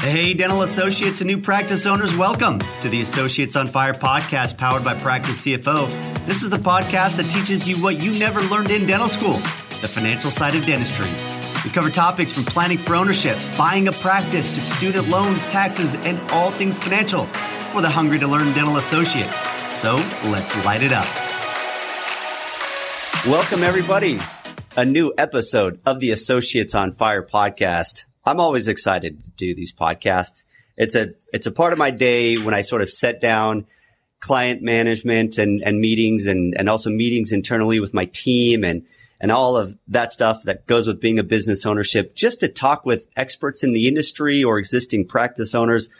Hey, dental associates and new practice owners, welcome to the Associates on Fire podcast powered by Practice CFO. This is the podcast that teaches you what you never learned in dental school the financial side of dentistry. We cover topics from planning for ownership, buying a practice, to student loans, taxes, and all things financial for the hungry to learn dental associate. So let's light it up. Welcome, everybody. A new episode of the Associates on Fire podcast. I'm always excited to do these podcasts. It's a it's a part of my day when I sort of set down client management and, and meetings and, and also meetings internally with my team and and all of that stuff that goes with being a business ownership, just to talk with experts in the industry or existing practice owners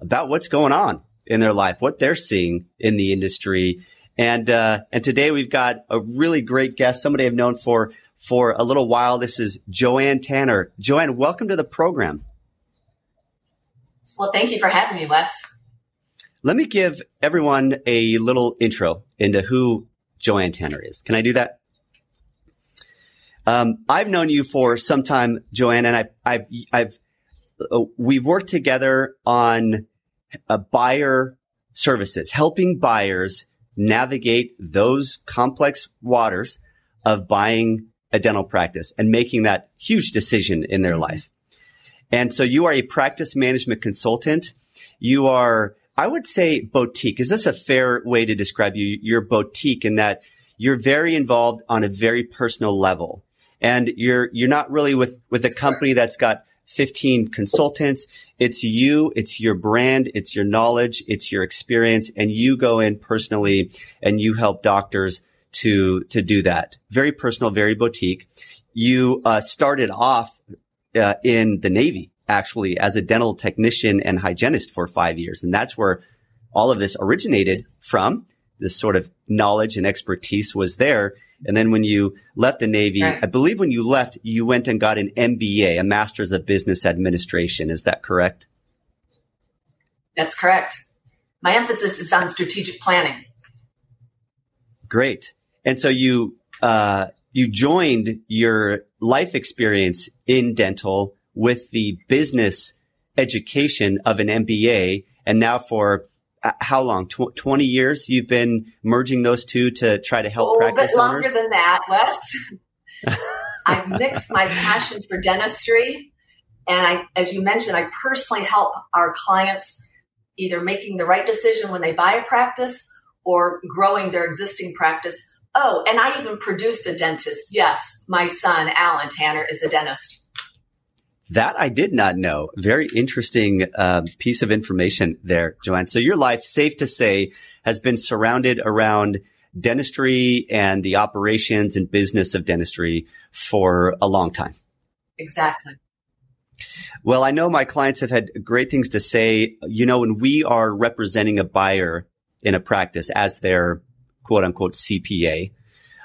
about what's going on in their life, what they're seeing in the industry. And uh, and today we've got a really great guest, somebody I've known for for a little while. This is Joanne Tanner. Joanne, welcome to the program. Well, thank you for having me, Wes. Let me give everyone a little intro into who Joanne Tanner is. Can I do that? Um, I've known you for some time, Joanne, and I, I've, I've, uh, we've worked together on a buyer services, helping buyers navigate those complex waters of buying a dental practice and making that huge decision in their mm-hmm. life. And so you are a practice management consultant. You are, I would say boutique. Is this a fair way to describe you? You're boutique in that you're very involved on a very personal level. And you're, you're not really with, with a company that's got 15 consultants. It's you, it's your brand, it's your knowledge, it's your experience, and you go in personally and you help doctors to to do that. Very personal, very boutique. You uh, started off uh, in the Navy actually as a dental technician and hygienist for five years, and that's where all of this originated from. This sort of knowledge and expertise was there. And then when you left the Navy, right. I believe when you left, you went and got an MBA, a Master's of Business Administration. Is that correct? That's correct. My emphasis is on strategic planning. Great. And so you, uh, you joined your life experience in dental with the business education of an MBA. And now for uh, how long? Tw- 20 years you've been merging those two to try to help a practice bit longer owners? than that, Wes. I've mixed my passion for dentistry. And I, as you mentioned, I personally help our clients either making the right decision when they buy a practice or growing their existing practice Oh, and I even produced a dentist. Yes, my son, Alan Tanner, is a dentist. That I did not know. Very interesting uh, piece of information there, Joanne. So your life, safe to say, has been surrounded around dentistry and the operations and business of dentistry for a long time. Exactly. Well, I know my clients have had great things to say. You know, when we are representing a buyer in a practice as their quote unquote CPA.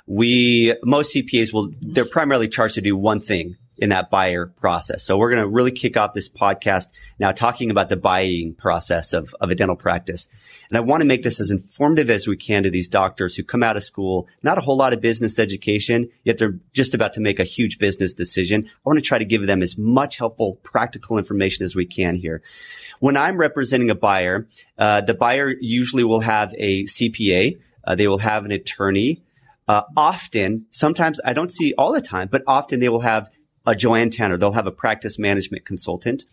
We, most CPAs will, they're primarily charged to do one thing in that buyer process. So we're going to really kick off this podcast now talking about the buying process of, of a dental practice. And I want to make this as informative as we can to these doctors who come out of school, not a whole lot of business education, yet they're just about to make a huge business decision. I want to try to give them as much helpful practical information as we can here. When I'm representing a buyer, uh, the buyer usually will have a CPA, uh, they will have an attorney. Uh, often, sometimes I don't see all the time, but often they will have a Joanne Tanner. They'll have a practice management consultant.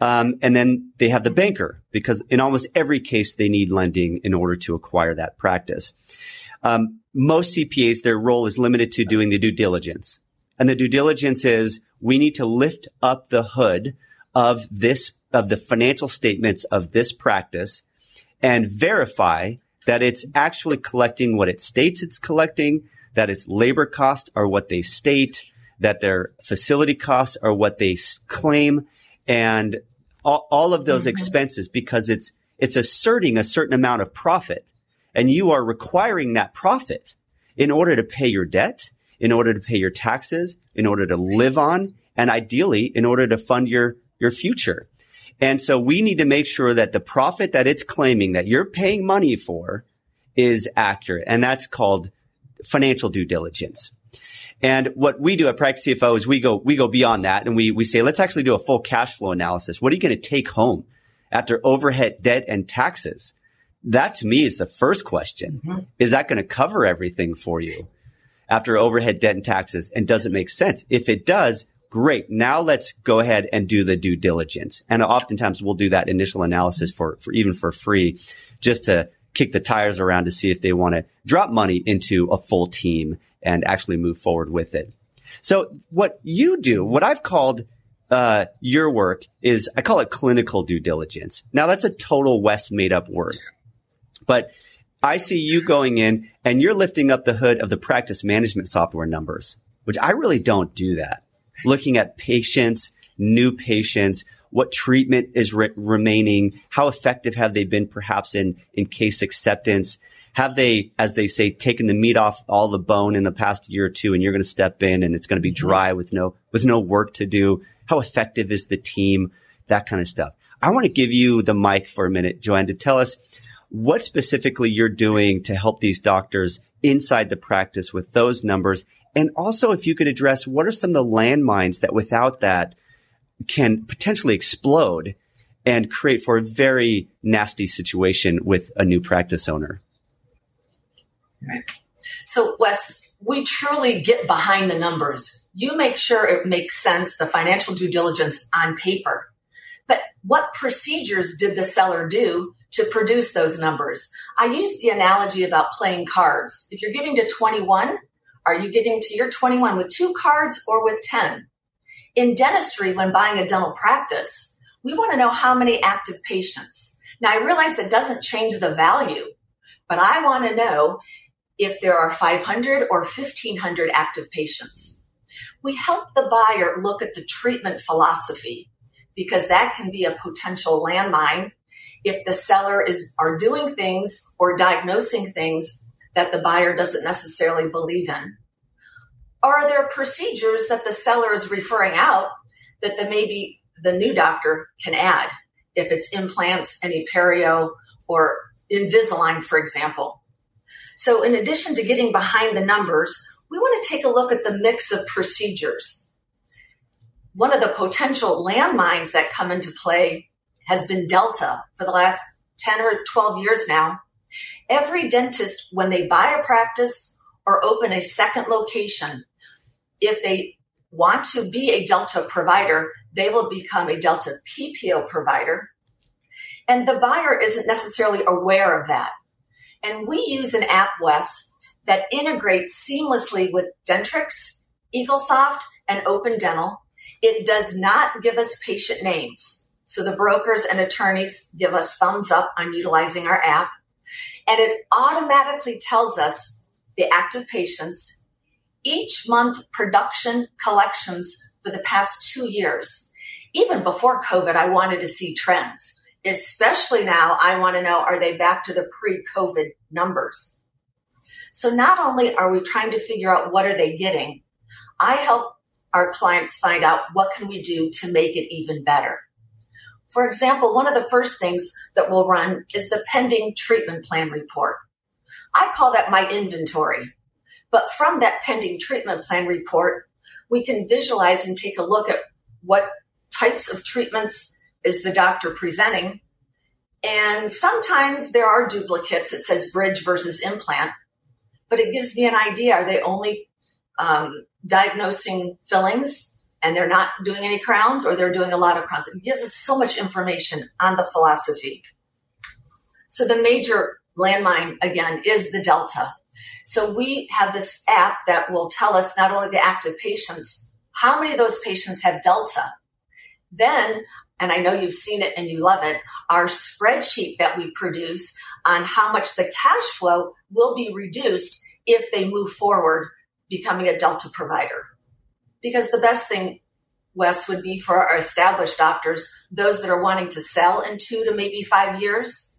Um, and then they have the banker because in almost every case they need lending in order to acquire that practice. Um, most CPAs, their role is limited to doing the due diligence. And the due diligence is we need to lift up the hood of this, of the financial statements of this practice and verify that it's actually collecting what it states it's collecting, that its labor costs are what they state, that their facility costs are what they claim, and all, all of those mm-hmm. expenses because it's it's asserting a certain amount of profit, and you are requiring that profit in order to pay your debt, in order to pay your taxes, in order to live on, and ideally in order to fund your your future. And so we need to make sure that the profit that it's claiming that you're paying money for is accurate. And that's called financial due diligence. And what we do at Practice CFO is we go, we go beyond that and we, we say, let's actually do a full cash flow analysis. What are you going to take home after overhead, debt and taxes? That to me is the first question. Mm-hmm. Is that going to cover everything for you after overhead, debt and taxes? And does it make sense? If it does, great. Now let's go ahead and do the due diligence. And oftentimes we'll do that initial analysis for, for even for free just to kick the tires around to see if they want to drop money into a full team and actually move forward with it. So what you do, what I've called uh, your work is I call it clinical due diligence. Now that's a total Wes made up word, but I see you going in and you're lifting up the hood of the practice management software numbers, which I really don't do that. Looking at patients, new patients, what treatment is re- remaining, how effective have they been perhaps in, in case acceptance, have they, as they say, taken the meat off all the bone in the past year or two and you're going to step in and it's going to be mm-hmm. dry with no, with no work to do? How effective is the team? That kind of stuff. I want to give you the mic for a minute, Joanne, to tell us what specifically you're doing to help these doctors inside the practice with those numbers. And also if you could address what are some of the landmines that without that can potentially explode and create for a very nasty situation with a new practice owner. Right. So, Wes, we truly get behind the numbers. You make sure it makes sense, the financial due diligence on paper. But what procedures did the seller do to produce those numbers? I use the analogy about playing cards. If you're getting to 21, are you getting to your 21 with two cards or with 10? In dentistry, when buying a dental practice, we want to know how many active patients. Now, I realize that doesn't change the value, but I want to know if there are 500 or 1500 active patients. We help the buyer look at the treatment philosophy because that can be a potential landmine if the seller is are doing things or diagnosing things that the buyer doesn't necessarily believe in. Are there procedures that the seller is referring out that the maybe the new doctor can add if it's implants, any perio, or Invisalign, for example? So, in addition to getting behind the numbers, we want to take a look at the mix of procedures. One of the potential landmines that come into play has been Delta for the last 10 or 12 years now. Every dentist, when they buy a practice or open a second location, if they want to be a Delta provider, they will become a Delta PPO provider. And the buyer isn't necessarily aware of that. And we use an app, Wes, that integrates seamlessly with Dentrix, Eaglesoft, and Open Dental. It does not give us patient names. So the brokers and attorneys give us thumbs up on utilizing our app. And it automatically tells us the active patients, each month production collections for the past two years. Even before COVID, I wanted to see trends especially now, I want to know are they back to the pre COVID numbers? So not only are we trying to figure out what are they getting, I help our clients find out what can we do to make it even better. For example, one of the first things that we'll run is the pending treatment plan report. I call that my inventory. But from that pending treatment plan report, we can visualize and take a look at what types of treatments is the doctor presenting. And sometimes there are duplicates. It says bridge versus implant, but it gives me an idea. Are they only um, diagnosing fillings and they're not doing any crowns or they're doing a lot of crowns? It gives us so much information on the philosophy. So the major landmine again is the delta. So we have this app that will tell us not only the active patients, how many of those patients have delta. Then and I know you've seen it and you love it, our spreadsheet that we produce on how much the cash flow will be reduced if they move forward becoming a Delta provider. Because the best thing, Wes, would be for our established doctors, those that are wanting to sell in two to maybe five years,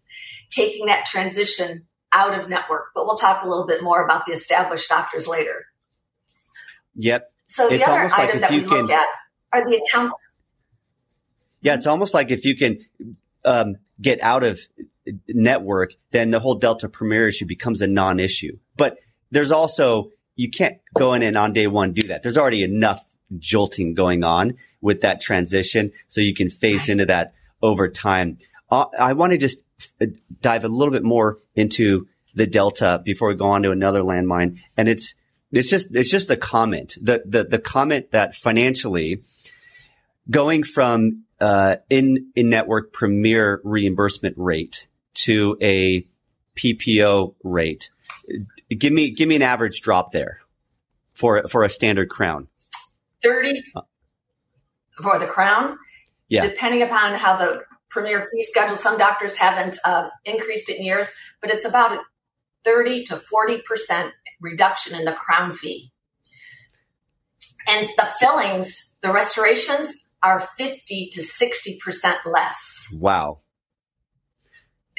taking that transition out of network. But we'll talk a little bit more about the established doctors later. Yep. So the it's other item like that we can... look at are the accounts yeah, it's almost like if you can um, get out of network, then the whole Delta Premier issue becomes a non-issue. But there's also you can't go in and on day one do that. There's already enough jolting going on with that transition. So you can phase into that over time. Uh, I want to just uh, dive a little bit more into the Delta before we go on to another landmine. And it's, it's just, it's just the comment, the, the, the comment that financially going from, uh, in, in network premier reimbursement rate to a PPO rate. Give me, give me an average drop there for, for a standard crown. 30 for the crown. Yeah. Depending upon how the premier fee schedule, some doctors haven't uh, increased it in years, but it's about a 30 to 40% reduction in the crown fee. And the fillings, the restorations are 50 to 60% less. Wow.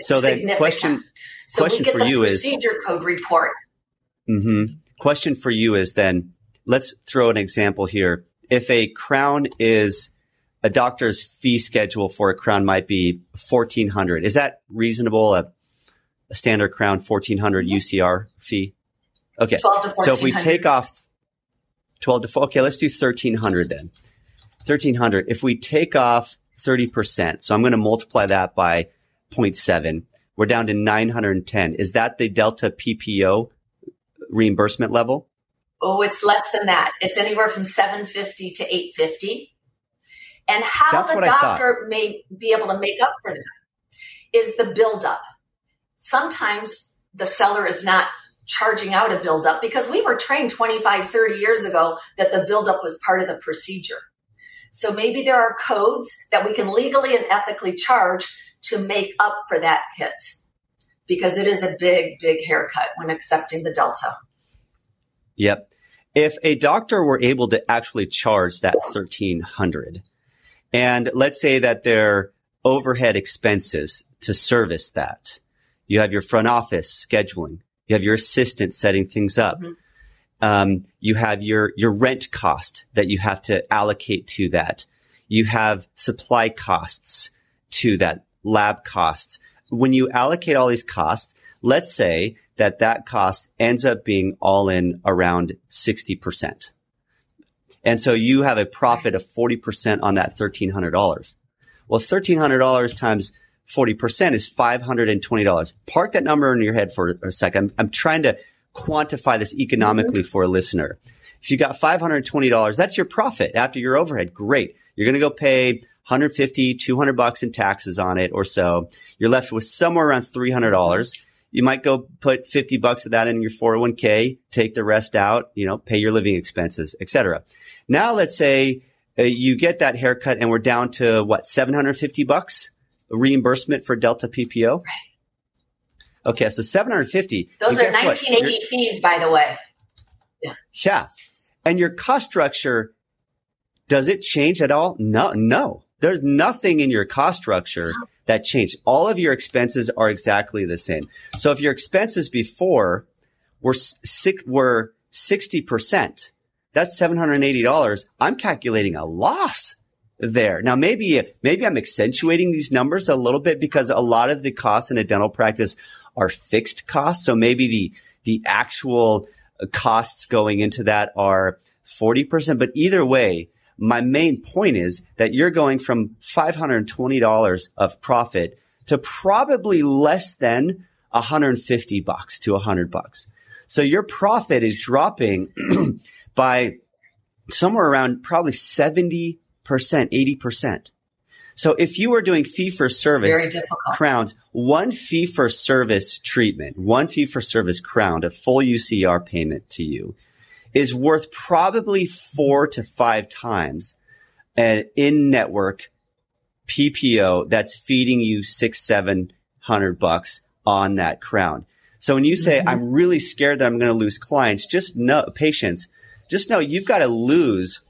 So then question, so question for you procedure is procedure code report. Mm-hmm. Question for you is then let's throw an example here. If a crown is a doctor's fee schedule for a crown might be 1400. Is that reasonable? A, a standard crown 1400 UCR fee? Okay. So if we take off 12 to 4, okay, let's do 1300 then. 1300. If we take off 30%, so I'm going to multiply that by 0.7, we're down to 910. Is that the Delta PPO reimbursement level? Oh, it's less than that. It's anywhere from 750 to 850. And how That's the doctor may be able to make up for that is the buildup. Sometimes the seller is not charging out a buildup because we were trained 25, 30 years ago that the buildup was part of the procedure. So maybe there are codes that we can legally and ethically charge to make up for that hit because it is a big, big haircut when accepting the Delta. Yep. If a doctor were able to actually charge that 1300 and let's say that their overhead expenses to service that, you have your front office scheduling, you have your assistant setting things up. Mm-hmm. Um, you have your your rent cost that you have to allocate to that. You have supply costs to that, lab costs. When you allocate all these costs, let's say that that cost ends up being all in around 60%. And so you have a profit of 40% on that $1,300. Well, $1,300 times 40% is $520. Park that number in your head for a second. I'm, trying to quantify this economically for a listener. If you got $520, that's your profit after your overhead. Great. You're going to go pay 150, 200 bucks in taxes on it or so. You're left with somewhere around $300. You might go put 50 bucks of that in your 401k, take the rest out, you know, pay your living expenses, etc. Now let's say uh, you get that haircut and we're down to what, 750 bucks reimbursement for Delta PPO? Right. Okay, so 750. Those are 1980 fees, by the way. Yeah. Yeah. And your cost structure, does it change at all? No, no. There's nothing in your cost structure that changed. All of your expenses are exactly the same. So if your expenses before were were 60%, that's $780. I'm calculating a loss there. Now, maybe, maybe I'm accentuating these numbers a little bit because a lot of the costs in a dental practice are fixed costs. So maybe the, the actual uh, costs going into that are 40%. But either way, my main point is that you're going from $520 of profit to probably less than 150 bucks to 100 bucks. So your profit is dropping by somewhere around probably 70%, 80%. So if you were doing fee for service crowns, one fee for service treatment, one fee for service crown, a full UCR payment to you is worth probably four to five times an in network PPO that's feeding you six, seven hundred bucks on that crown. So when you say, mm-hmm. I'm really scared that I'm going to lose clients, just know, patients, just know you've got to lose,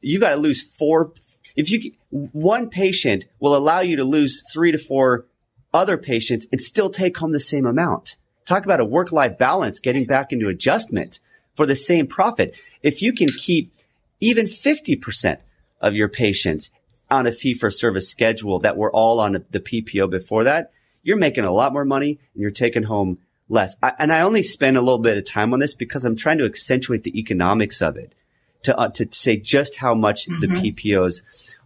you've got to lose four. If you, one patient will allow you to lose three to four other patients and still take home the same amount. Talk about a work life balance, getting back into adjustment for the same profit. If you can keep even 50% of your patients on a fee for service schedule that were all on the, PPO before that, you're making a lot more money and you're taking home less. I, and I only spend a little bit of time on this because I'm trying to accentuate the economics of it to, uh, to say just how much mm-hmm. the PPOs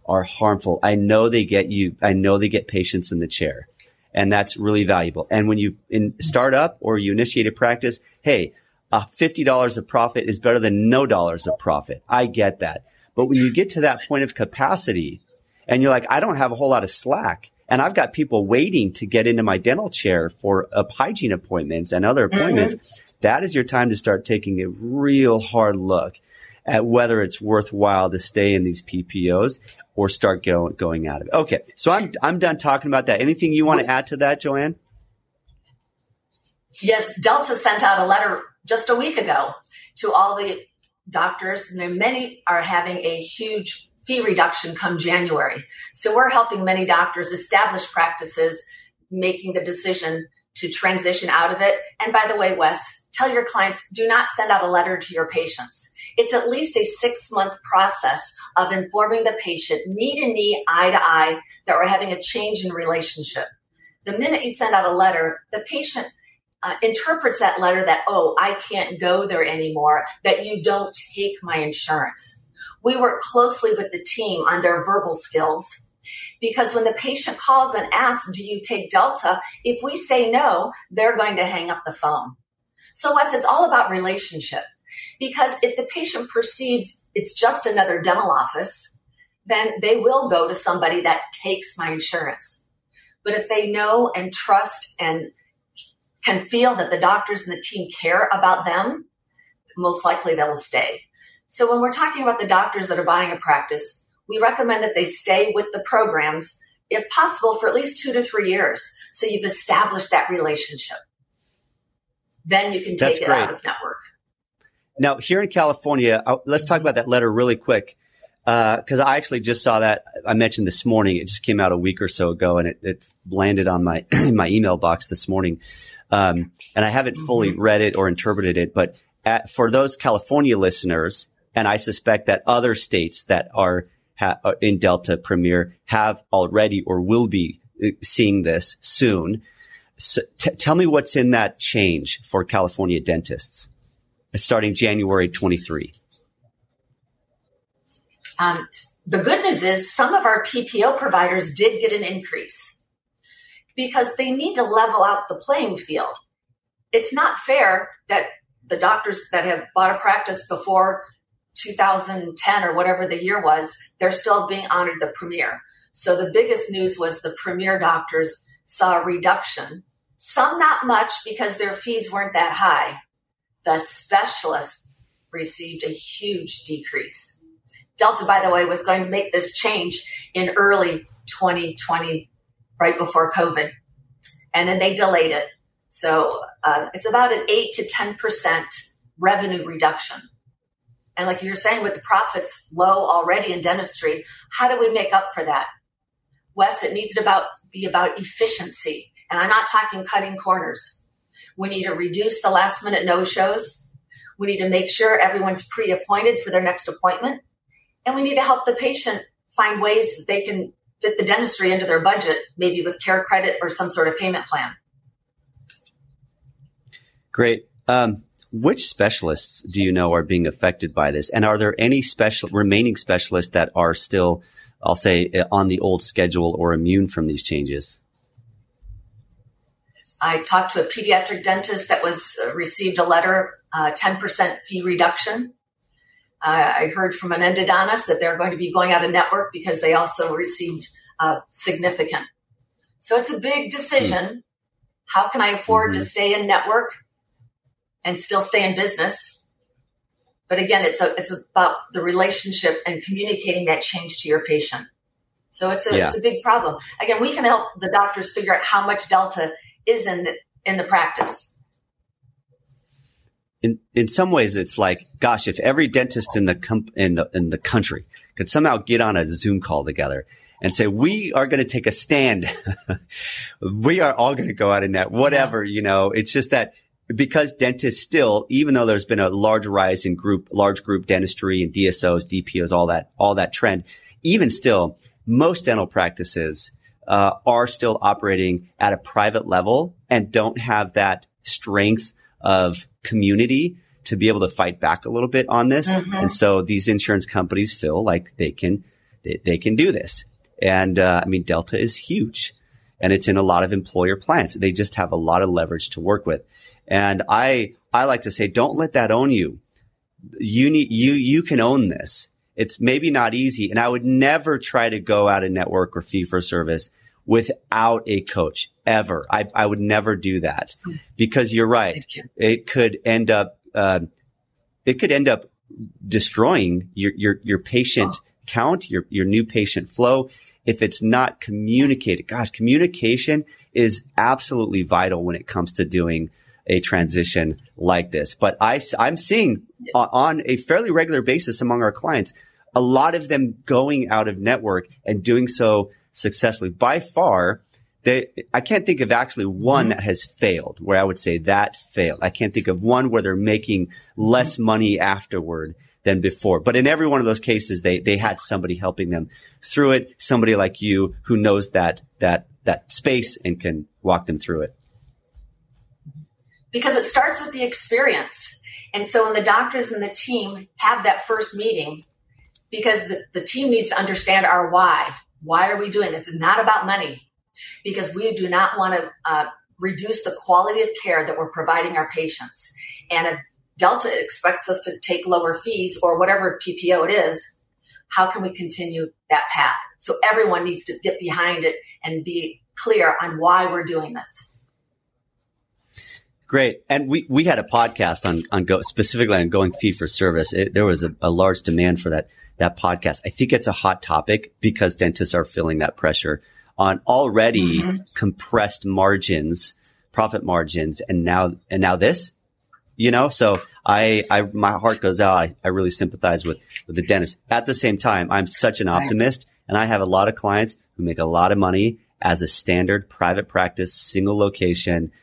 are harmful. I know they get you, I know they get patients in the chair and that's really valuable. And when you in start up or you initiate a practice, hey, uh, $50 of profit is better than no dollars of profit. I get that. But when you get to that point of capacity and you're like, I don't have a whole lot of slack and I've got people waiting to get into my dental chair for uh, hygiene appointments and other appointments, mm-hmm. that is your time to start taking a real hard look at whether it's worthwhile to stay in these PPOs or start go, going out of it. Okay. So I'm, I'm done talking about that. Anything you want to add to that, Joanne? Yes. Delta sent out a letter just a week ago to all the doctors. And many are having a huge fee reduction come January. So we're helping many doctors establish practices, making the decision to transition out of it. And by the way, Wes, tell your clients do not send out a letter to your patients. It's at least a six month process of informing the patient knee to knee, eye to eye, that we're having a change in relationship. The minute you send out a letter, the patient uh, interprets that letter that, oh, I can't go there anymore, that you don't take my insurance. We work closely with the team on their verbal skills because when the patient calls and asks, do you take Delta? If we say no, they're going to hang up the phone. So Wes, it's all about relationship. Because if the patient perceives it's just another dental office, then they will go to somebody that takes my insurance. But if they know and trust and can feel that the doctors and the team care about them, most likely they'll stay. So when we're talking about the doctors that are buying a practice, we recommend that they stay with the programs, if possible, for at least two to three years. So you've established that relationship. Then you can take That's it great. out of network. Now, here in California, uh, let's talk about that letter really quick. Because uh, I actually just saw that I mentioned this morning. It just came out a week or so ago, and it, it landed on my my email box this morning. Um, and I haven't fully mm-hmm. read it or interpreted it, but at, for those California listeners, and I suspect that other states that are ha- uh, in Delta Premier have already or will be uh, seeing this soon. So t- tell me what's in that change for California dentists starting January 23? Um, the good news is some of our PPO providers did get an increase because they need to level out the playing field. It's not fair that the doctors that have bought a practice before 2010 or whatever the year was, they're still being honored the premier. So the biggest news was the premier doctors saw a reduction. Some not much because their fees weren't that high the specialists received a huge decrease. Delta, by the way, was going to make this change in early 2020, right before COVID. And then they delayed it. So uh, it's about an 8 to 10% revenue reduction. And like you're saying, with the profits low already in dentistry, how do we make up for that? Wes, it needs to about, be about efficiency. And I'm not talking cutting corners. We need to reduce the last minute no shows. We need to make sure everyone's pre appointed for their next appointment. And we need to help the patient find ways that they can fit the dentistry into their budget, maybe with care credit or some sort of payment plan. Great. Um, which specialists do you know are being affected by this? And are there any special remaining specialists that are still, I'll say, on the old schedule or immune from these changes? I talked to a pediatric dentist that was uh, received a letter, uh, 10% fee reduction. Uh, I heard from an endodontist that they're going to be going out of network because they also received uh, significant. So it's a big decision. Mm-hmm. How can I afford mm-hmm. to stay in network and still stay in business? But again, it's a, it's about the relationship and communicating that change to your patient. So it's a, yeah. it's a big problem. Again, we can help the doctors figure out how much delta is in the, in the practice. In, in some ways, it's like, gosh, if every dentist in the, com- in the, in the country could somehow get on a Zoom call together and say, we are going to take a stand. we are all going to go out in that, whatever, you know, it's just that because dentists still, even though there's been a large rise in group, large group dentistry and DSOs, DPOs, all that, all that trend, even still, most dental practices uh, are still operating at a private level and don't have that strength of community to be able to fight back a little bit on this. Mm-hmm. And so these insurance companies feel like they can, they, they can do this. And, uh, I mean, Delta is huge and it's in a lot of employer plans. They just have a lot of leverage to work with. And I, I like to say, don't let that own you. You need, you, you can own this. It's maybe not easy. And I would never try to go out of network or fee for service without a coach ever. I, I would never do that because you're right. You. It could end up, uh, it could end up destroying your, your, your patient oh. count, your, your new patient flow. If it's not communicated, gosh, communication is absolutely vital when it comes to doing a transition like this. But I, I'm seeing on a fairly regular basis among our clients, a lot of them going out of network and doing so successfully. By far, they, I can't think of actually one mm-hmm. that has failed where I would say that failed. I can't think of one where they're making less mm-hmm. money afterward than before. But in every one of those cases, they, they had somebody helping them through it, somebody like you who knows that, that, that space and can walk them through it because it starts with the experience. And so when the doctors and the team have that first meeting, because the, the team needs to understand our why. Why are we doing this? It's not about money because we do not want to uh, reduce the quality of care that we're providing our patients. And if Delta expects us to take lower fees or whatever PPO it is, how can we continue that path? So everyone needs to get behind it and be clear on why we're doing this. Great. And we, we had a podcast on, on go, specifically on going fee for service. It, there was a, a, large demand for that, that podcast. I think it's a hot topic because dentists are feeling that pressure on already mm-hmm. compressed margins, profit margins. And now, and now this, you know, so I, I, my heart goes out. I, I really sympathize with, with the dentist. At the same time, I'm such an optimist and I have a lot of clients who make a lot of money as a standard private practice, single location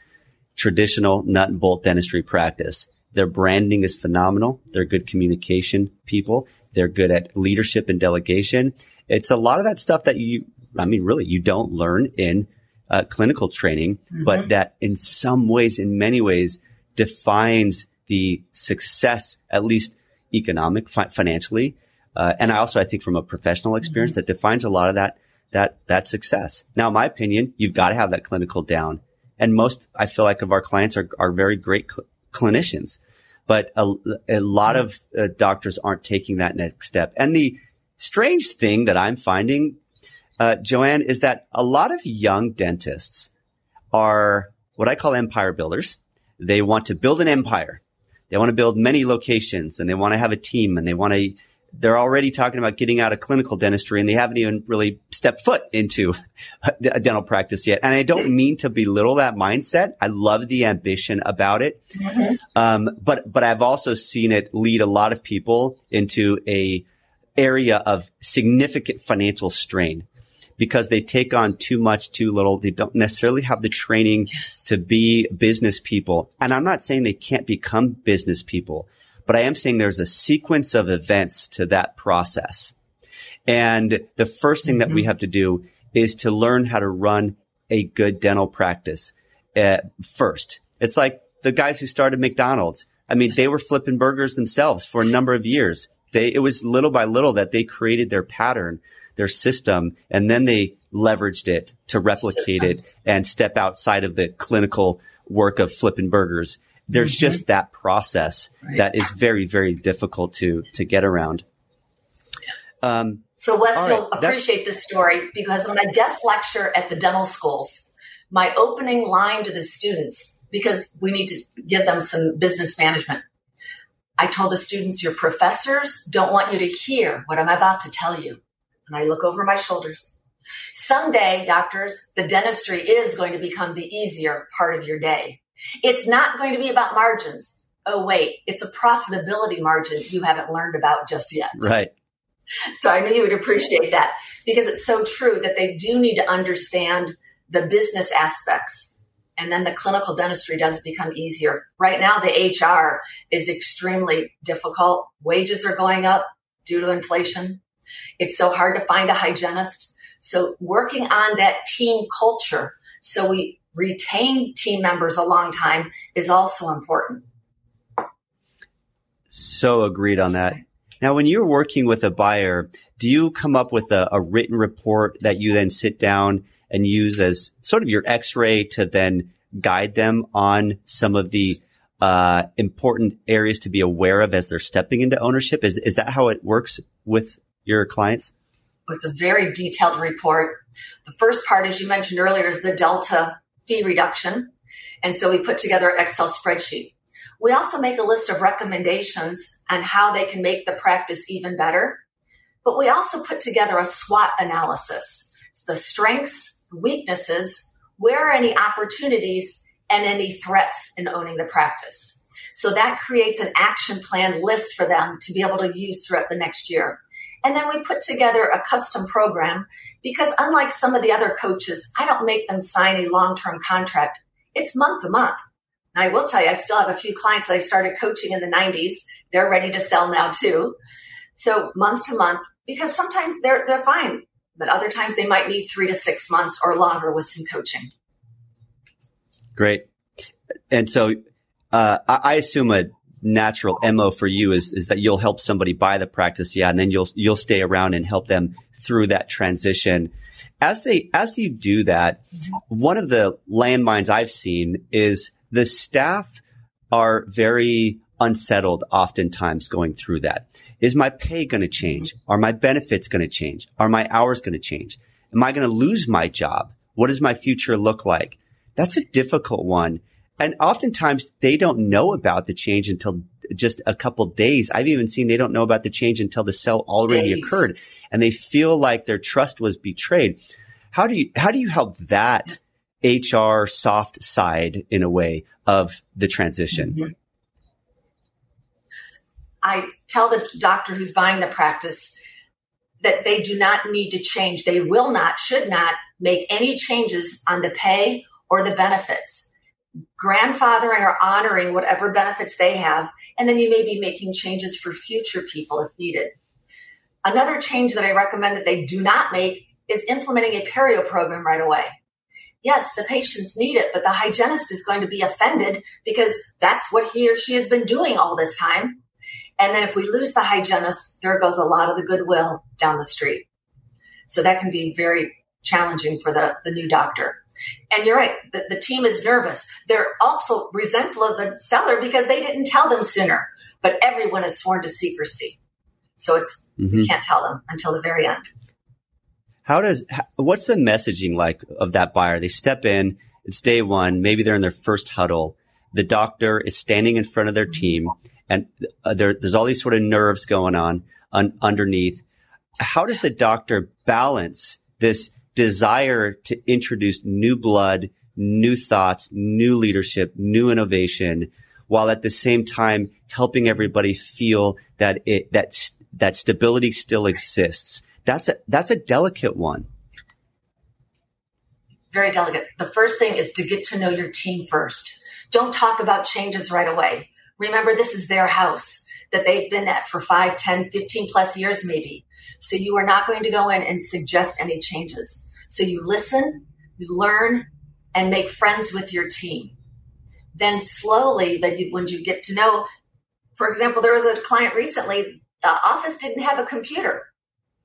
traditional nut and bolt dentistry practice. Their branding is phenomenal. They're good communication people. They're good at leadership and delegation. It's a lot of that stuff that you, I mean, really, you don't learn in uh, clinical training, mm-hmm. but that in some ways, in many ways, defines the success, at least economic, fi- financially. Uh, and I also, I think from a professional experience mm-hmm. that defines a lot of that, that, that success. Now, in my opinion, you've got to have that clinical down. And most, I feel like, of our clients are, are very great cl- clinicians, but a, a lot of uh, doctors aren't taking that next step. And the strange thing that I'm finding, uh, Joanne, is that a lot of young dentists are what I call empire builders. They want to build an empire. They want to build many locations and they want to have a team and they want to they're already talking about getting out of clinical dentistry and they haven't even really stepped foot into a dental practice yet. And I don't mean to belittle that mindset. I love the ambition about it. Mm-hmm. Um, but, but I've also seen it lead a lot of people into a area of significant financial strain because they take on too much, too little. They don't necessarily have the training yes. to be business people. And I'm not saying they can't become business people but I am saying there's a sequence of events to that process. And the first thing mm-hmm. that we mm-hmm. have to do is to learn how to run a good dental practice uh, first. It's like the guys who started McDonald's. I mean, they were flipping burgers themselves for a number of years. They, it was little by little that they created their pattern, their system, and then they leveraged it to replicate it and step outside of the clinical work of flipping burgers there's mm-hmm. just that process right. that is very, very difficult to, to get around. Um, so Wes, right, you'll appreciate this story because when I guest lecture at the dental schools, my opening line to the students, because we need to give them some business management. I told the students, your professors don't want you to hear what I'm about to tell you. And I look over my shoulders. Someday, doctors, the dentistry is going to become the easier part of your day. It's not going to be about margins. Oh, wait, it's a profitability margin you haven't learned about just yet. Right. So I knew you would appreciate that because it's so true that they do need to understand the business aspects. And then the clinical dentistry does become easier. Right now, the HR is extremely difficult. Wages are going up due to inflation. It's so hard to find a hygienist. So working on that team culture so we retain team members a long time is also important. So agreed on that. Now, when you're working with a buyer, do you come up with a, a written report that you then sit down and use as sort of your x-ray to then guide them on some of the uh, important areas to be aware of as they're stepping into ownership? Is, is that how it works with your clients? It's a very detailed report. The first part, as you mentioned earlier, is the delta fee reduction. And so we put together an Excel spreadsheet. We also make a list of recommendations on how they can make the practice even better. But we also put together a SWOT analysis. the strengths, weaknesses, where are any opportunities and any threats in owning the practice. So that creates an action plan list for them to be able to use throughout the next year. And then we put together a custom program because unlike some of the other coaches, I don't make them sign a long-term contract. It's month to month. And I will tell you, I still have a few clients that I started coaching in the 90s. They're ready to sell now too. So month to month, because sometimes they're, they're fine, but other times they might need three to six months or longer with some coaching. Great. And so, uh, I assume a natural mo for you is is that you'll help somebody buy the practice, yeah, and then you'll you'll stay around and help them through that transition. As they as you do that, one of the landmines I've seen is the staff are very unsettled oftentimes going through that. Is my pay going to change? Are my benefits going to change? Are my hours going to change? Am I going to lose my job? What does my future look like? That's a difficult one. And oftentimes they don't know about the change until just a couple days. I've even seen they don't know about the change until the sell already days. occurred and they feel like their trust was betrayed. How do you, how do you help that HR soft side in a way of the transition? Mm-hmm. I tell the doctor who's buying the practice that they do not need to change. They will not, should not make any changes on the pay or the benefits grandfathering or honoring whatever benefits they have, and then you may be making changes for future people if needed. Another change that I recommend that they do not make is implementing a perio program right away. Yes, the patients need it, but the hygienist is going to be offended because that's what he or she has been doing all this time. And then if we lose the hygienist, there goes a lot of the goodwill down the street. So that can be very challenging for the, the new doctor. And you're right, the, the team is nervous. They're also resentful of the seller because they didn't tell them sooner, but everyone is sworn to secrecy. So it's, mm-hmm. you can't tell them until the very end. How does, what's the messaging like of that buyer? They step in, it's day one, maybe they're in their first huddle. The doctor is standing in front of their team and uh, there, there's all these sort of nerves going on un, underneath. How does the doctor balance this desire to introduce new blood, new thoughts, new leadership, new innovation, while at the same time helping everybody feel that it, that, that stability still exists. That's a, that's a delicate one. Very delicate. The first thing is to get to know your team first. Don't talk about changes right away. Remember, this is their house that they've been at for 5, 10, 15 plus years, maybe. So you are not going to go in and suggest any changes. So you listen, you learn, and make friends with your team. Then slowly, that you, when you get to know, for example, there was a client recently, the office didn't have a computer.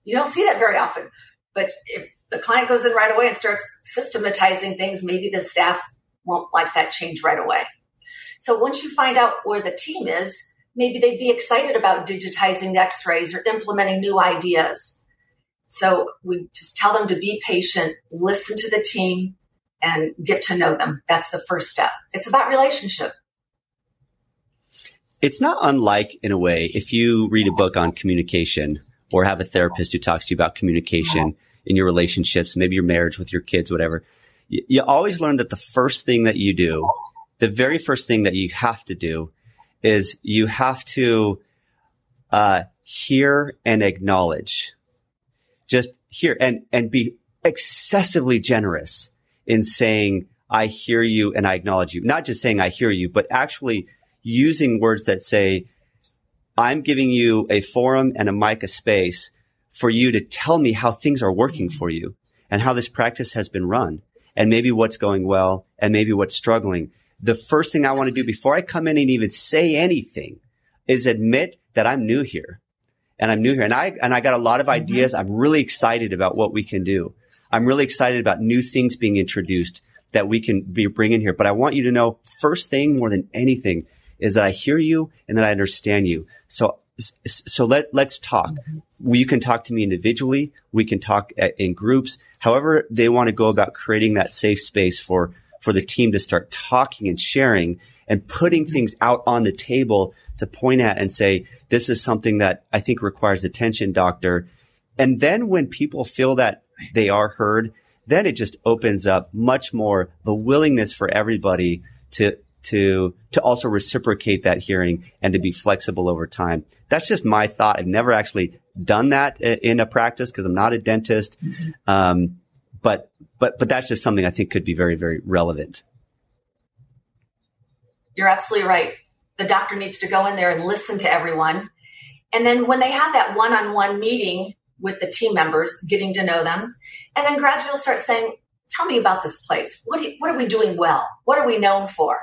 You don't see that very often. But if the client goes in right away and starts systematizing things, maybe the staff won't like that change right away. So once you find out where the team is, maybe they'd be excited about digitizing x-rays or implementing new ideas. So we just tell them to be patient, listen to the team, and get to know them. That's the first step. It's about relationship. It's not unlike, in a way, if you read a book on communication or have a therapist who talks to you about communication in your relationships, maybe your marriage with your kids, whatever. You, you always learn that the first thing that you do, the very first thing that you have to do is you have to uh, hear and acknowledge just hear and, and be excessively generous in saying, I hear you and I acknowledge you. Not just saying I hear you, but actually using words that say, I'm giving you a forum and a mic, a space for you to tell me how things are working for you and how this practice has been run. and maybe what's going well and maybe what's struggling. The first thing I want to do before I come in and even say anything is admit that I'm new here and I'm new here and I, and I got a lot of mm-hmm. ideas. Mm-hmm. I'm really excited about what we can do. I'm really excited about new things being introduced that we can be bringing here. But I want you to know first thing more than anything is that I hear you and that I understand you. So, so let, let's talk. Mm-hmm. You can talk to me individually. We can talk in groups. However they want to go about creating that safe space for, for the team to start talking and sharing and putting things out on the table to point at and say, this is something that I think requires attention, doctor. And then when people feel that they are heard, then it just opens up much more the willingness for everybody to to to also reciprocate that hearing and to be flexible over time. That's just my thought. I've never actually done that in a practice because I'm not a dentist. Mm-hmm. Um, but but but that's just something I think could be very very relevant. You're absolutely right. The doctor needs to go in there and listen to everyone. And then when they have that one-on-one meeting with the team members, getting to know them, and then gradually start saying, "Tell me about this place. What you, what are we doing well? What are we known for?"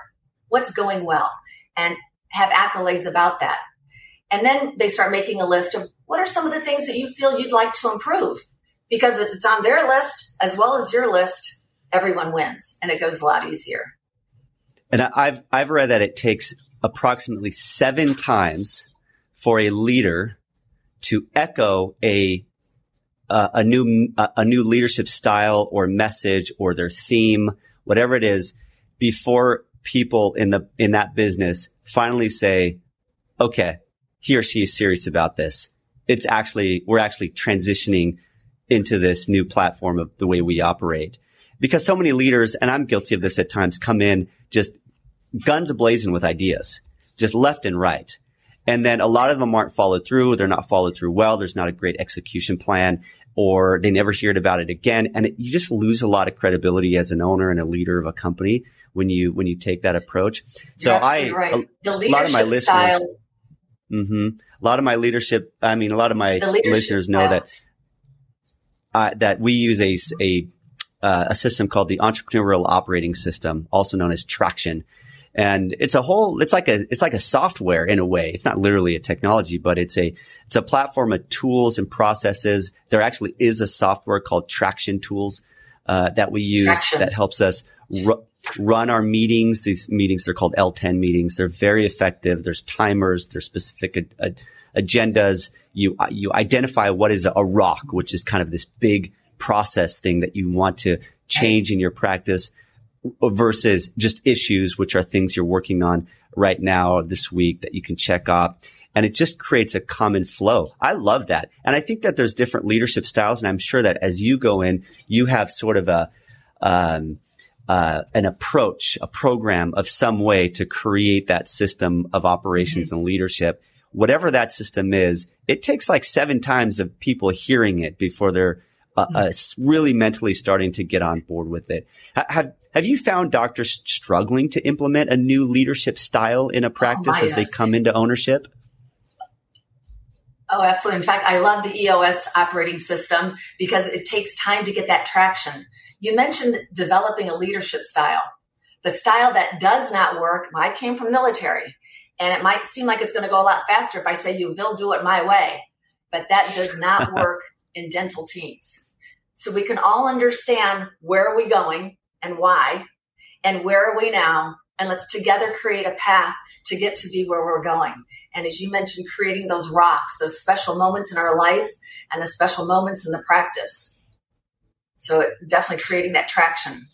what's going well and have accolades about that. And then they start making a list of what are some of the things that you feel you'd like to improve? Because if it's on their list as well as your list, everyone wins and it goes a lot easier. And I've, I've read that it takes approximately seven times for a leader to echo a uh, a new a new leadership style or message or their theme, whatever it is, before people in the in that business finally say, okay, he or she is serious about this. It's actually we're actually transitioning into this new platform of the way we operate. Because so many leaders, and I'm guilty of this at times, come in just guns ablazing with ideas, just left and right. And then a lot of them aren't followed through. They're not followed through well. There's not a great execution plan or they never heard about it again. And it, you just lose a lot of credibility as an owner and a leader of a company when you when you take that approach. So I right. a, a, lot of my listeners, style. Mm-hmm, a lot of my leadership. I mean, a lot of my listeners know style. that uh, that we use a a uh, a system called the Entrepreneurial Operating System, also known as Traction. And it's a whole, it's like a, it's like a software in a way. It's not literally a technology, but it's a, it's a platform of tools and processes. There actually is a software called Traction Tools, uh, that we use Traction. that helps us ru- run our meetings. These meetings, they're called L10 meetings. They're very effective. There's timers. There's specific agendas. You, you identify what is a rock, which is kind of this big process thing that you want to change in your practice versus just issues, which are things you're working on right now this week that you can check off. And it just creates a common flow. I love that. And I think that there's different leadership styles. And I'm sure that as you go in, you have sort of a, um, uh, an approach, a program of some way to create that system of operations mm-hmm. and leadership. Whatever that system is, it takes like seven times of people hearing it before they're uh, mm-hmm. uh, really mentally starting to get on board with it. Have have you found doctors struggling to implement a new leadership style in a oh, practice oh, as they come into ownership? Oh, absolutely. In fact, I love the EOS operating system because it takes time to get that traction. You mentioned developing a leadership style. The style that does not work, I came from military, and it might seem like it's going to go a lot faster if I say you will do it my way, but that does not work in dental teams. So we can all understand where are we going and why, and where are we now, and let's together create a path to get to be where we're going. And as you mentioned, creating those rocks, those special moments in our life and the special moments in the practice. So it, definitely creating that traction.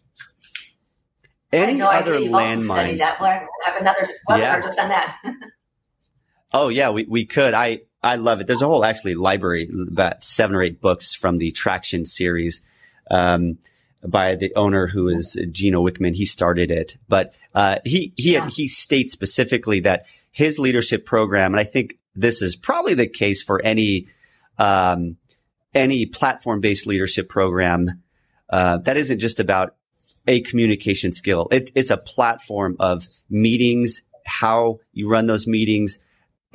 Any no other landmines? That. We'll have another webinar yeah. just on that. oh yeah, we, we could. I, I love it. There's a whole actually library, about seven or eight books from the Traction series. Um, by the owner who is Gino Wickman. He started it, but uh, he he yeah. had, he states specifically that his leadership program, and I think this is probably the case for any um, any platform based leadership program uh, that isn't just about a communication skill. It, it's a platform of meetings, how you run those meetings,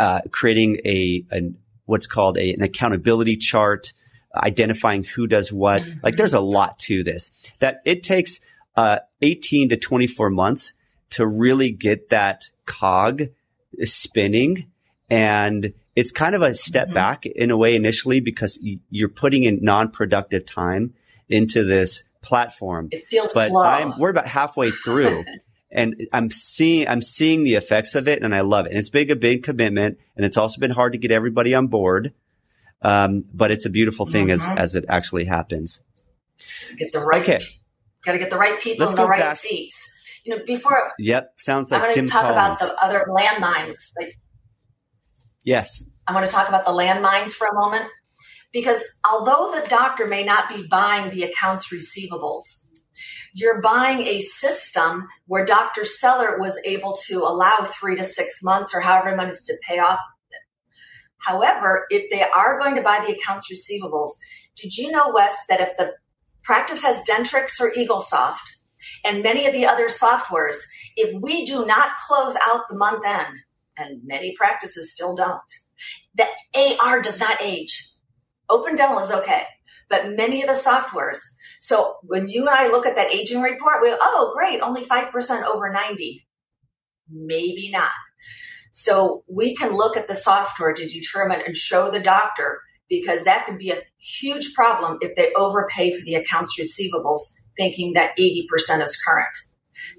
uh, creating a, a what's called a, an accountability chart, identifying who does what. Like there's a lot to this that it takes uh, 18 to 24 months to really get that cog spinning. And it's kind of a step mm-hmm. back in a way initially because you're putting in non-productive time into this platform. It feels but slow. I'm, we're about halfway through. and I'm seeing I'm seeing the effects of it, and I love it. And it's big a big commitment, and it's also been hard to get everybody on board. Um, but it's a beautiful thing mm-hmm. as as it actually happens. Get the right. Okay. Got to get the right people Let's in the right back. seats. You know, before. Yep, sounds like I want to talk Collins. about the other landmines. Like, yes, I want to talk about the landmines for a moment because although the doctor may not be buying the accounts receivables, you're buying a system where Dr. Seller was able to allow three to six months or however many to pay off. However, if they are going to buy the accounts receivables, did you know, Wes, that if the practice has Dentrix or EagleSoft and many of the other softwares, if we do not close out the month end, and many practices still don't, the AR does not age. Open Dental is okay, but many of the softwares, so when you and I look at that aging report, we oh, great, only 5% over 90. Maybe not. So we can look at the software to determine and show the doctor because that could be a huge problem if they overpay for the accounts receivables, thinking that 80% is current.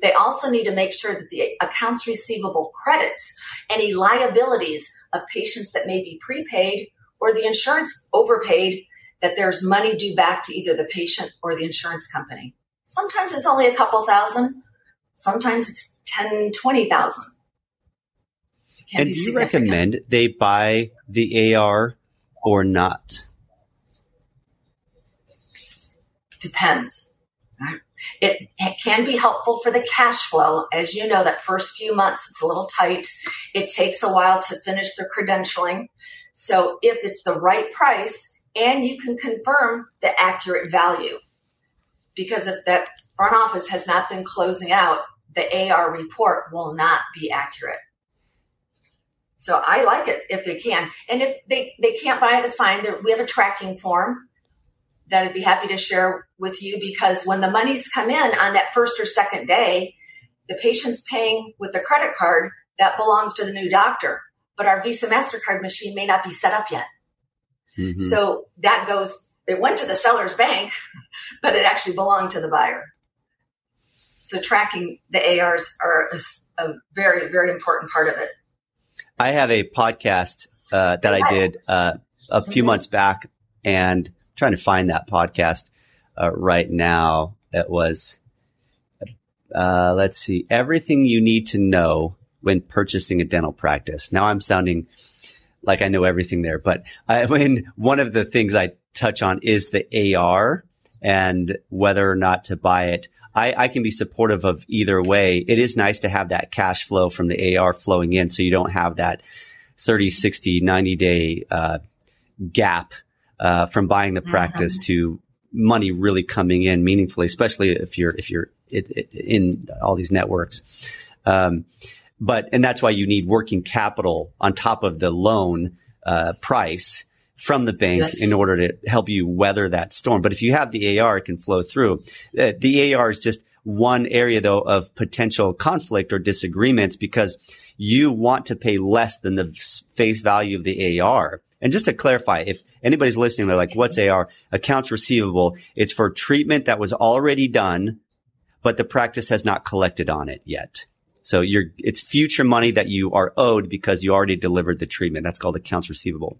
They also need to make sure that the accounts receivable credits any liabilities of patients that may be prepaid or the insurance overpaid that there's money due back to either the patient or the insurance company. Sometimes it's only a couple thousand. Sometimes it's 10, 20,000. And do you recommend they buy the AR or not? Depends. It, it, can be helpful for the cash flow. As you know, that first few months, it's a little tight. It takes a while to finish the credentialing. So if it's the right price and you can confirm the accurate value. Because if that front office has not been closing out, the AR report will not be accurate. So I like it if they can. And if they, they can't buy it, it's fine. We have a tracking form that I'd be happy to share with you because when the monies come in on that first or second day, the patient's paying with the credit card that belongs to the new doctor. But our Visa MasterCard machine may not be set up yet. Mm-hmm. So that goes, it went to the seller's bank, but it actually belonged to the buyer. So tracking the ARs are a, a very, very important part of it. I have a podcast uh, that I did uh, a few mm-hmm. months back and I'm trying to find that podcast uh, right now. It was, uh, let's see, everything you need to know when purchasing a dental practice. Now I'm sounding like I know everything there. But I mean, one of the things I touch on is the AR and whether or not to buy it. I, I can be supportive of either way. It is nice to have that cash flow from the AR flowing in so you don't have that 30, 60, 90 day uh, gap uh, from buying the mm-hmm. practice to money really coming in meaningfully, especially if you're if you're in all these networks. Um, but and that's why you need working capital on top of the loan uh, price from the bank yes. in order to help you weather that storm. But if you have the AR, it can flow through. Uh, the AR is just one area though of potential conflict or disagreements because you want to pay less than the face value of the AR. And just to clarify, if anybody's listening, they're like, what's AR? Accounts receivable. It's for treatment that was already done, but the practice has not collected on it yet. So you're, it's future money that you are owed because you already delivered the treatment. That's called accounts receivable.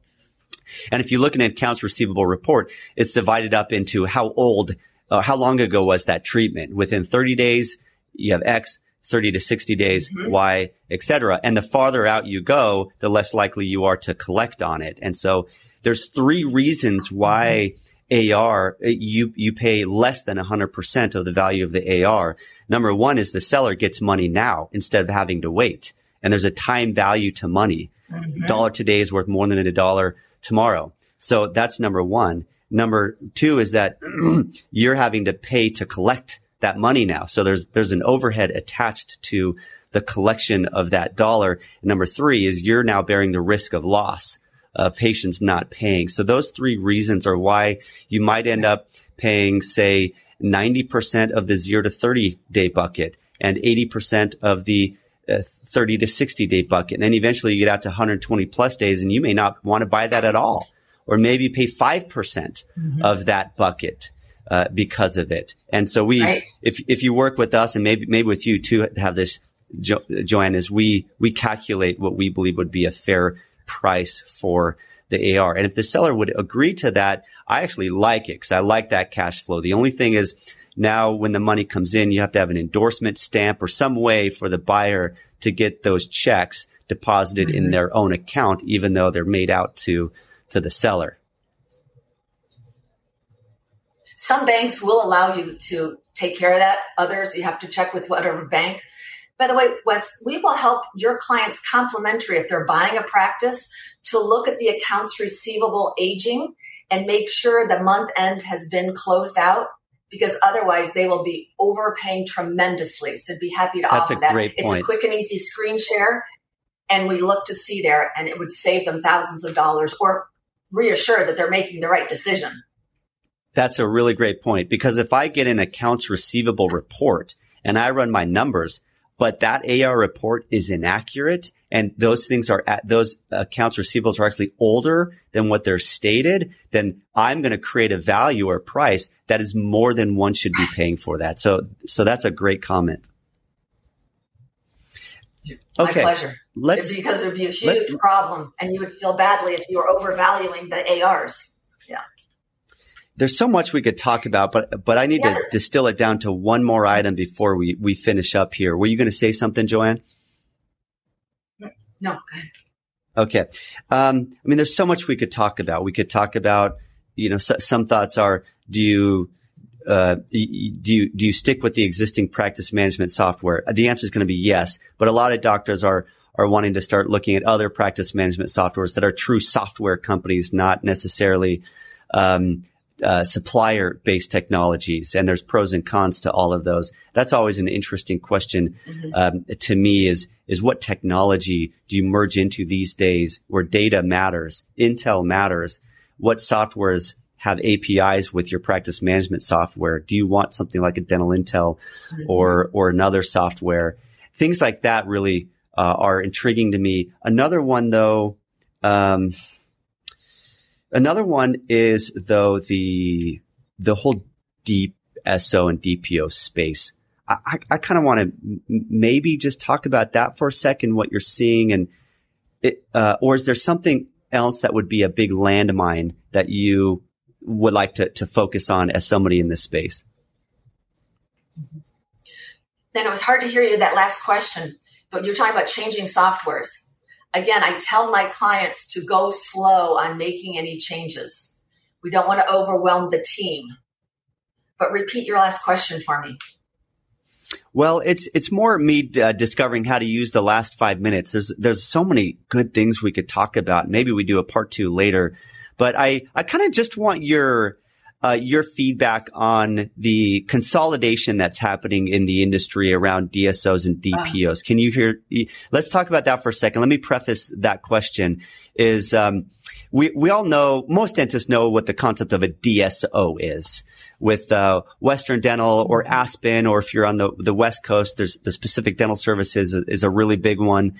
And if you look at an accounts receivable report, it's divided up into how old, uh, how long ago was that treatment? Within 30 days, you have X, 30 to 60 days, mm-hmm. Y, etc. And the farther out you go, the less likely you are to collect on it. And so there's three reasons why AR, you, you pay less than 100% of the value of the AR. Number one is the seller gets money now instead of having to wait. And there's a time value to money. Mm-hmm. Dollar today is worth more than a dollar tomorrow. So that's number one. Number two is that you're having to pay to collect that money now. So there's, there's an overhead attached to the collection of that dollar. And number three is you're now bearing the risk of loss of patients not paying. So those three reasons are why you might end up paying, say, 90% of the zero to 30 day bucket and 80% of the uh, 30 to 60 day bucket. And then eventually you get out to 120 plus days and you may not want to buy that at all. Or maybe pay 5% mm hmm of that bucket. Uh, because of it. And so we, right. if, if you work with us and maybe, maybe with you too, have this, jo- Joanne, is we, we calculate what we believe would be a fair price for the AR. And if the seller would agree to that, I actually like it because I like that cash flow. The only thing is now when the money comes in, you have to have an endorsement stamp or some way for the buyer to get those checks deposited mm-hmm. in their own account, even though they're made out to, to the seller. Some banks will allow you to take care of that. Others, you have to check with whatever bank. By the way, Wes, we will help your clients complimentary if they're buying a practice to look at the accounts receivable aging and make sure the month end has been closed out because otherwise they will be overpaying tremendously. So I'd be happy to That's offer that. Point. It's a quick and easy screen share and we look to see there and it would save them thousands of dollars or reassure that they're making the right decision. That's a really great point because if I get an accounts receivable report and I run my numbers, but that AR report is inaccurate and those things are at those accounts receivables are actually older than what they're stated, then I'm going to create a value or price that is more than one should be paying for that. So, so that's a great comment. Okay. My pleasure. Let's, because it would be a huge problem and you would feel badly if you were overvaluing the ARs. There's so much we could talk about, but but I need yeah. to distill it down to one more item before we we finish up here. Were you going to say something, Joanne? No. Okay. Um, I mean, there's so much we could talk about. We could talk about, you know, s- some thoughts are: Do you uh, do you do you stick with the existing practice management software? The answer is going to be yes, but a lot of doctors are are wanting to start looking at other practice management softwares that are true software companies, not necessarily um, uh, supplier based technologies and there's pros and cons to all of those. That's always an interesting question mm-hmm. um, to me is is what technology do you merge into these days where data matters intel matters? What softwares have apis with your practice management software? Do you want something like a dental intel mm-hmm. or or another software? Things like that really uh, are intriguing to me. Another one though um, Another one is though the the whole deep SO and DPO space. I, I, I kind of want to m- maybe just talk about that for a second, what you're seeing, and it, uh, or is there something else that would be a big landmine that you would like to, to focus on as somebody in this space? Then it was hard to hear you that last question, but you're talking about changing softwares again, I tell my clients to go slow on making any changes. We don't want to overwhelm the team. But repeat your last question for me. Well, it's it's more me uh, discovering how to use the last five minutes. There's there's so many good things we could talk about. Maybe we do a part two later, but I I kind of just want your uh, your feedback on the consolidation that's happening in the industry around DSOs and DPOs. Uh, Can you hear? Let's talk about that for a second. Let me preface that question. Is um, we we all know most dentists know what the concept of a DSO is with uh, Western Dental or mm-hmm. Aspen, or if you're on the the West Coast, there's the Pacific Dental Services is a really big one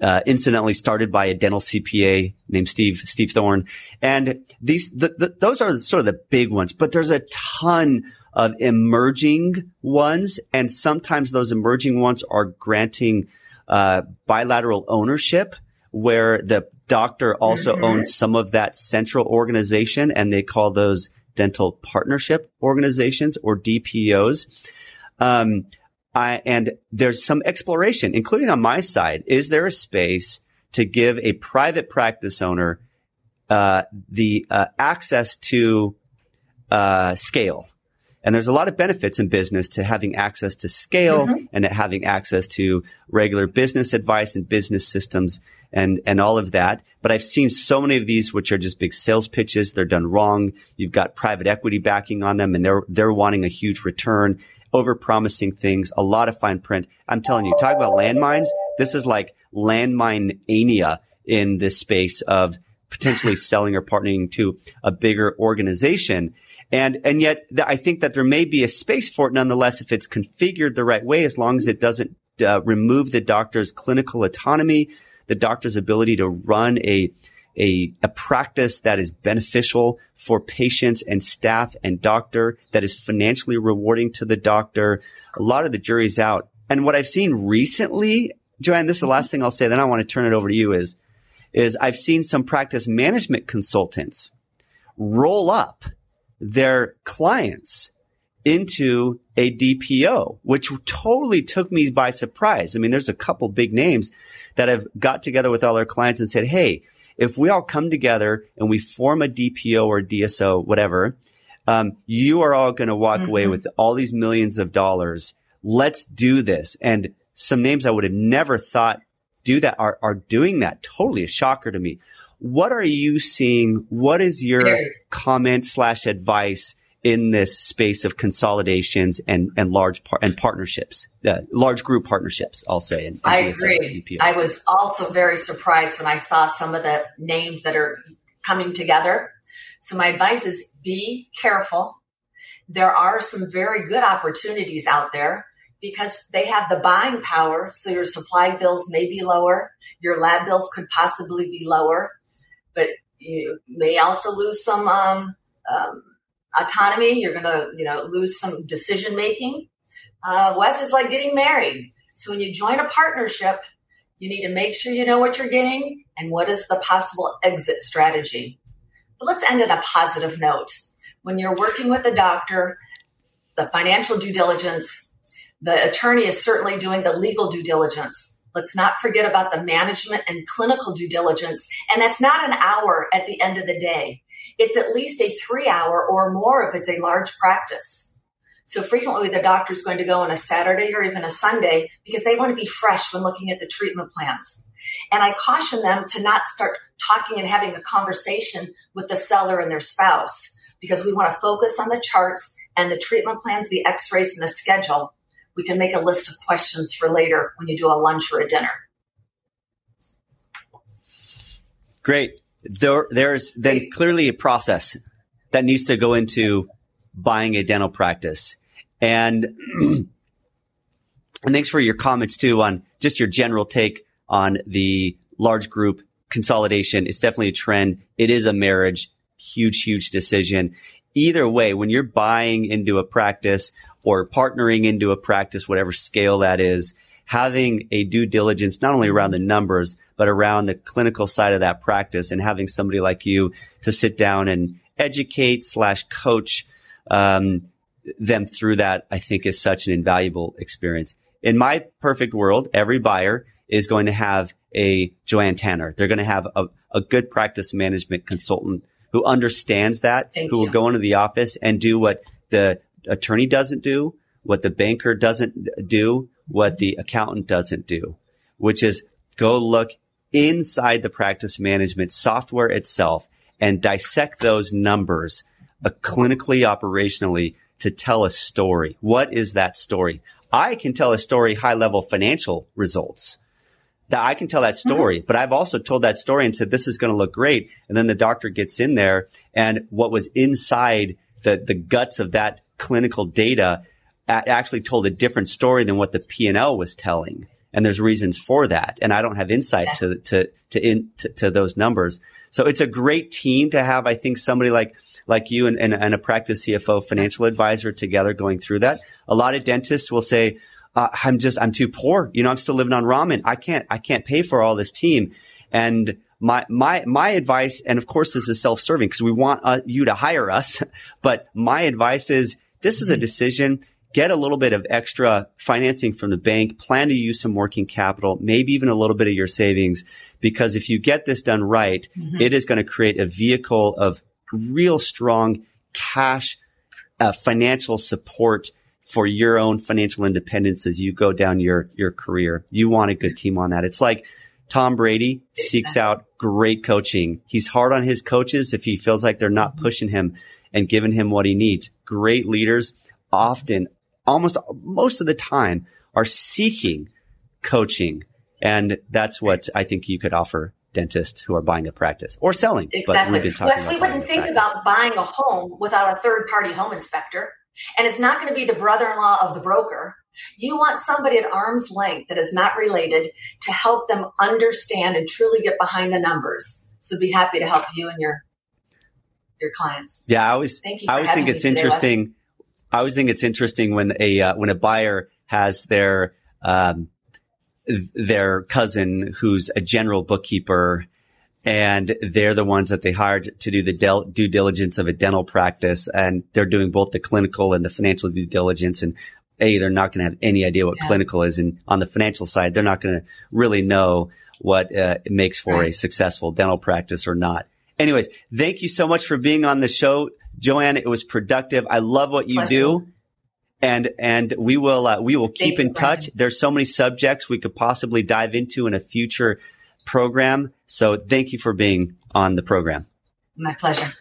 uh, incidentally started by a dental CPA named Steve Steve Thorne, and these the, the, those are sort of the big ones. But there's a ton of emerging ones, and sometimes those emerging ones are granting uh, bilateral ownership, where the doctor also mm-hmm. owns some of that central organization, and they call those dental partnership organizations or DPOs. Um, I, and there's some exploration, including on my side. Is there a space to give a private practice owner uh, the uh, access to uh, scale? And there's a lot of benefits in business to having access to scale mm-hmm. and having access to regular business advice and business systems and, and all of that. But I've seen so many of these, which are just big sales pitches. They're done wrong. You've got private equity backing on them and they're, they're wanting a huge return over promising things, a lot of fine print. I'm telling you, talk about landmines. This is like landmine ania in this space of potentially selling or partnering to a bigger organization. And, and yet th- I think that there may be a space for it nonetheless if it's configured the right way, as long as it doesn't uh, remove the doctor's clinical autonomy, the doctor's ability to run a, a, a practice that is beneficial for patients and staff and doctor, that is financially rewarding to the doctor. A lot of the jury's out. And what I've seen recently, Joanne, this is the last thing I'll say, then I want to turn it over to you is, is I've seen some practice management consultants roll up their clients into a DPO, which totally took me by surprise. I mean, there's a couple big names that have got together with all their clients and said, Hey, if we all come together and we form a DPO or DSO, whatever, um, you are all going to walk mm-hmm. away with all these millions of dollars. Let's do this. And some names I would have never thought do that are, are doing that. Totally a shocker to me. What are you seeing? What is your comment slash advice in this space of consolidations and, and large par- and partnerships, uh, large group partnerships, I'll say. In, in I agree. I was also very surprised when I saw some of the names that are coming together. So my advice is be careful. There are some very good opportunities out there because they have the buying power. So your supply bills may be lower. Your lab bills could possibly be lower but you may also lose some um, um, autonomy. You're going to, you know, lose some decision making. Uh, Wes is like getting married. So when you join a partnership, you need to make sure you know what you're getting and what is the possible exit strategy. But let's end on a positive note. When you're working with a doctor, the financial due diligence, the attorney is certainly doing the legal due diligence. Let's not forget about the management and clinical due diligence. And that's not an hour at the end of the day. It's at least a three hour or more if it's a large practice. So frequently the doctor is going to go on a Saturday or even a Sunday because they want to be fresh when looking at the treatment plans. And I caution them to not start talking and having a conversation with the seller and their spouse because we want to focus on the charts and the treatment plans, the x-rays and the schedule we can make a list of questions for later when you do a lunch or a dinner. Great. There, there's then clearly a process that needs to go into buying a dental practice. And, and thanks for your comments too on just your general take on the large group consolidation. It's definitely a trend. It is a marriage, huge, huge decision. Either way, when you're buying into a practice or partnering into a practice, whatever scale that is, having a due diligence, not only around the numbers, but around the clinical side of that practice and having somebody like you to sit down and educate slash coach, um, them through that, I think is such an invaluable experience. In my perfect world, every buyer is going to have a Joanne Tanner. They're going to have a, a good practice management consultant who understands that, Thank who you. will go into the office and do what the attorney doesn't do, what the banker doesn't do, what the accountant doesn't do, which is go look inside the practice management software itself and dissect those numbers uh, clinically, operationally to tell a story. What is that story? I can tell a story high level financial results that I can tell that story, mm-hmm. but I've also told that story and said, this is going to look great. And then the doctor gets in there and what was inside the, the guts of that clinical data actually told a different story than what the P&L was telling. And there's reasons for that. And I don't have insight to, to, to, in, to, to those numbers. So it's a great team to have, I think, somebody like, like you and, and, and, a practice CFO financial advisor together going through that. A lot of dentists will say, uh, I'm just, I'm too poor. You know, I'm still living on ramen. I can't, I can't pay for all this team. And my my my advice, and of course this is self serving because we want uh, you to hire us, but my advice is this is a mm-hmm. decision. Get a little bit of extra financing from the bank. Plan to use some working capital, maybe even a little bit of your savings, because if you get this done right, mm-hmm. it is going to create a vehicle of real strong cash uh, financial support for your own financial independence as you go down your your career. You want a good team on that. It's like Tom Brady seeks out great coaching. He's hard on his coaches if he feels like they're not mm-hmm. pushing him and giving him what he needs. Great leaders often, almost most of the time are seeking coaching. And that's what I think you could offer dentists who are buying a practice or selling. Exactly. Wes, we wouldn't think about buying a home without a third party home inspector. And it's not going to be the brother in law of the broker. You want somebody at arm's length that is not related to help them understand and truly get behind the numbers. So be happy to help you and your your clients. Yeah, I always I always think it's today, interesting. Wes. I always think it's interesting when a uh, when a buyer has their um, their cousin who's a general bookkeeper and they're the ones that they hired to do the del- due diligence of a dental practice and they're doing both the clinical and the financial due diligence and a they're not going to have any idea what yeah. clinical is and on the financial side they're not going to really know what uh, it makes for right. a successful dental practice or not anyways thank you so much for being on the show joanne it was productive i love what you Pleasure. do and and we will uh, we will keep in touch. There's so many subjects we could possibly dive into in a future program. So thank you for being on the program. My pleasure.